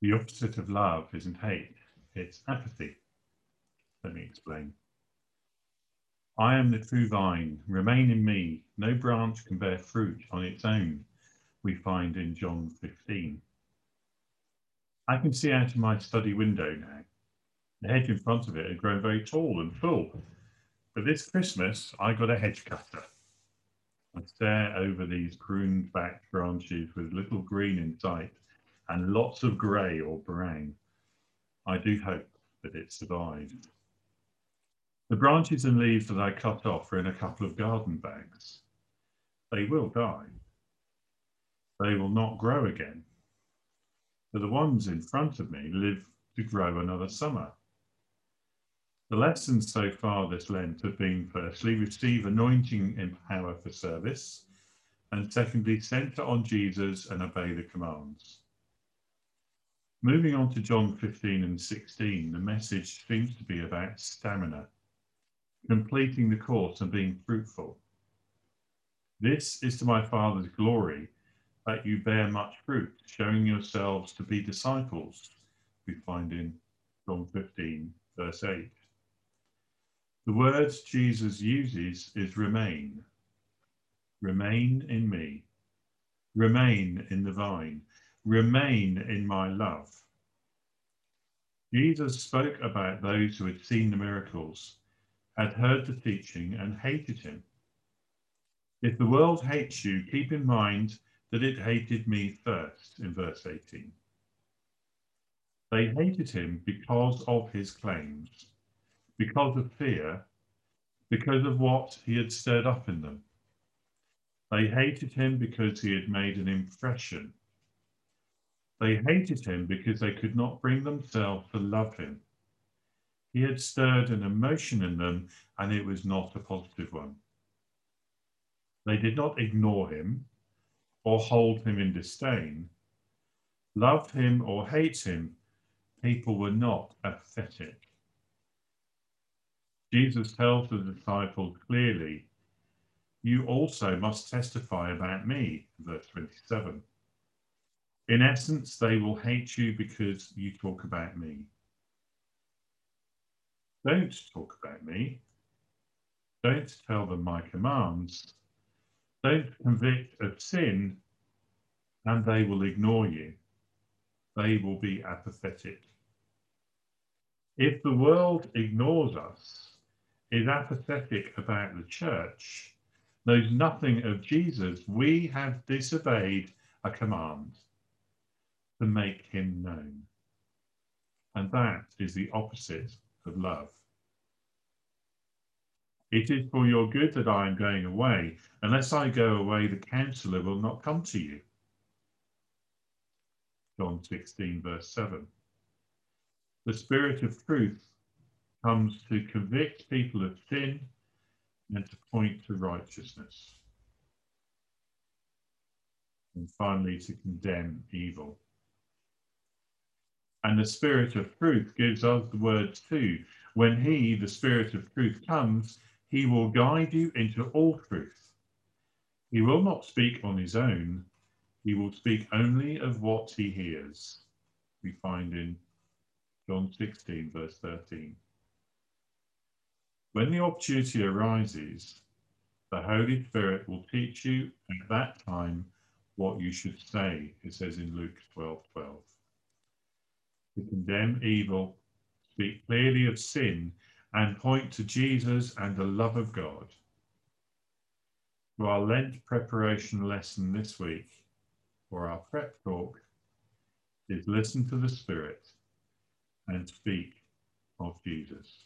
The opposite of love isn't hate, it's apathy. Let me explain. I am the true vine, remain in me. No branch can bear fruit on its own, we find in John 15. I can see out of my study window now. The hedge in front of it had grown very tall and full. But this Christmas, I got a hedge cutter. I stare over these pruned back branches with little green in sight and lots of grey or brown. I do hope that it survived. The branches and leaves that I cut off are in a couple of garden bags. They will die. They will not grow again. But the ones in front of me live to grow another summer. The lessons so far this Lent have been firstly, receive anointing in power for service, and secondly, centre on Jesus and obey the commands. Moving on to John 15 and 16, the message seems to be about stamina completing the course and being fruitful. This is to my Father's glory that you bear much fruit, showing yourselves to be disciples, we find in John 15, verse 8. The words Jesus uses is remain. Remain in me. Remain in the vine. Remain in my love. Jesus spoke about those who had seen the miracles had heard the teaching and hated him. If the world hates you, keep in mind that it hated me first, in verse 18. They hated him because of his claims, because of fear, because of what he had stirred up in them. They hated him because he had made an impression. They hated him because they could not bring themselves to love him. He had stirred an emotion in them, and it was not a positive one. They did not ignore him or hold him in disdain. Love him or hate him, people were not apathetic. Jesus tells the disciples clearly, You also must testify about me, verse 27. In essence, they will hate you because you talk about me. Don't talk about me. Don't tell them my commands. Don't convict of sin, and they will ignore you. They will be apathetic. If the world ignores us, is apathetic about the church, knows nothing of Jesus, we have disobeyed a command to make him known. And that is the opposite of love. It is for your good that I am going away. Unless I go away, the counselor will not come to you. John 16, verse 7. The Spirit of truth comes to convict people of sin and to point to righteousness. And finally, to condemn evil. And the Spirit of truth gives us the words too. When He, the Spirit of truth, comes, He will guide you into all truth. He will not speak on His own, He will speak only of what He hears. We find in John 16, verse 13. When the opportunity arises, the Holy Spirit will teach you at that time what you should say, it says in Luke 12 12 to condemn evil, speak clearly of sin, and point to Jesus and the love of God. For our Lent preparation lesson this week, or our prep talk, is listen to the Spirit and speak of Jesus.